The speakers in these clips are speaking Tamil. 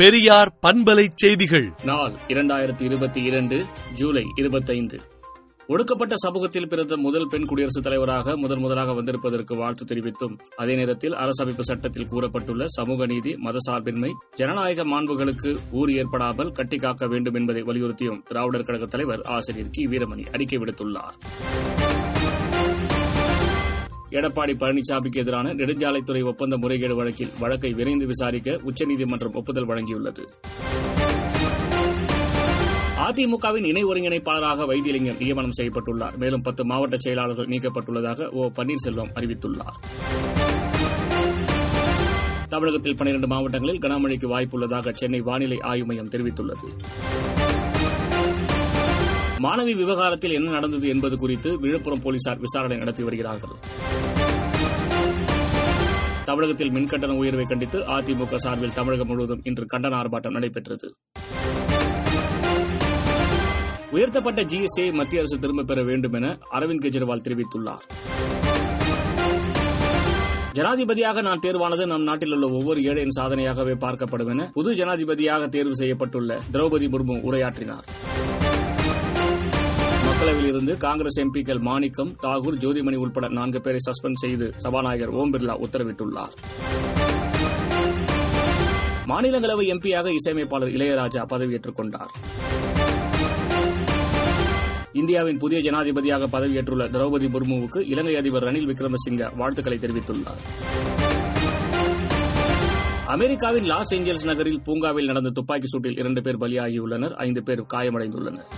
பெரியார் பண்பலை செய்திகள். நாள் இரண்டாயிரத்தி இருபத்தி இரண்டு ஜூலை இருபத்தைந்து. ஒடுக்கப்பட்ட சமூகத்தில் பிறந்த முதல் பெண் குடியரசுத் தலைவராக முதன் முதலாக வந்திருப்பதற்கு வாழ்த்து தெரிவித்தும் அதே நேரத்தில் அரசமைப்பு சட்டத்தில் கூறப்பட்டுள்ள சமூக நீதி மதசார்பின்மை ஜனநாயக மாண்புகளுக்கு ஊர் ஏற்படாமல் கட்டிக்காக்க வேண்டும் என்பதை வலியுறுத்தியும் திராவிடர் கழக தலைவர் ஆசிரியர் கி. வீரமணி அறிக்கை விடுத்துள்ளார். எடப்பாடி பழனிசாமிக்கு எதிரான நெடுஞ்சாலைத்துறை ஒப்பந்த முறைகேடு வழக்கில் வழக்கை விரைந்து விசாரிக்க உச்சநீதிமன்றம் ஒப்புதல் வழங்கியுள்ளது. அதிமுகவின் இணை ஒருங்கிணைப்பாளராக வைத்தியலிங்கம் நியமனம் செய்யப்பட்டுள்ளார். மேலும் பத்து மாவட்ட செயலாளர்கள் நீக்கப்பட்டுள்ளதாக ஓ பன்னீர்செல்வம் அறிவித்துள்ளார். தமிழகத்தில் பனிரண்டு மாவட்டங்களில் கனமழைக்கு வாய்ப்புள்ளதாக சென்னை வானிலை ஆய்வு மையம் தெரிவித்துள்ளது. மாணவி விவகாரத்தில் என்ன நடந்தது என்பது குறித்து விழுப்புரம் போலீசார் விசாரணை நடத்தி வருகிறார்கள். தமிழகத்தில் மின்கட்டண உயர்வை கண்டித்து அதிமுக சார்பில் தமிழகம் முழுவதும் இன்று கண்டன ஆர்ப்பாட்டம் நடைபெற்றது. உயர்த்தப்பட்ட ஜிஎஸ்டியை மத்திய அரசு திரும்பப் பெற வேண்டும் என அரவிந்த் கெஜ்ரிவால் தெரிவித்துள்ளார். ஜனாதிபதியாக நான் தேர்வானது நம் நாட்டில் உள்ள ஒவ்வொரு ஏழையின் சாதனையாகவே பார்க்கப்படும் என புது ஜனாதிபதியாக தேர்வு செய்யப்பட்டுள்ள திரௌபதி முர்மு உரையாற்றினார். மக்களவையில் இருந்து காங்கிரஸ் எம்பிக்கள் மாணிக்கம் தாகூர் ஜோதிமணி உட்பட நான்கு பேரை சஸ்பெண்ட் செய்து சபாநாயகர் ஓம் பிர்லா உத்தரவிட்டுள்ளார். மாநிலங்களவை எம்பியாக இசையமைப்பாளர் இளையராஜா பதவியேற்றுக் கொண்டார். இந்தியாவின் புதிய ஜனாதிபதியாக பதவியேற்றுள்ள திரௌபதி முர்முவுக்கு இலங்கை அதிபர் ரணில் விக்ரமசிங்க வாழ்த்துக்களை தெரிவித்துள்ளார். அமெரிக்காவின் லாஸ் ஏஞ்சல்ஸ் நகரில் பூங்காவில் நடந்த துப்பாக்கி சூட்டில் இரண்டு பேர் பலியாகியுள்ளனர் ஐந்து பேர் காயமடைந்துள்ளனர்.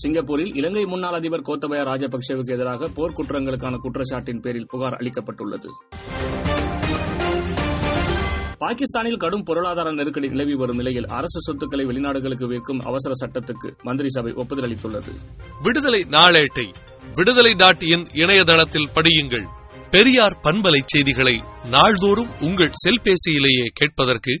சிங்கப்பூரில் இலங்கை முன்னாள் அதிபர் கோத்தபய ராஜபக்சேவுக்கு எதிராக போர்க்குற்றங்களுக்கான குற்றச்சாட்டின் பேரில் புகார் அளிக்கப்பட்டுள்ளது. பாகிஸ்தானில் கடும் பொருளாதார நெருக்கடி நிலவி வரும் நிலையில் அரசு சொத்துக்களை வெளிநாடுகளுக்கு விற்கும் அவசர சட்டத்துக்கு மந்திரி சபை ஒப்புதல் அளித்துள்ளது. விடுதலை நாளேட்டை விடுதலை டாட் இன் இணையதளத்தில் படியுங்கள். பெரியார் பண்பலை செய்திகளை நாள்தோறும் உங்கள் செல்பேசியிலேயே கேட்பதற்கு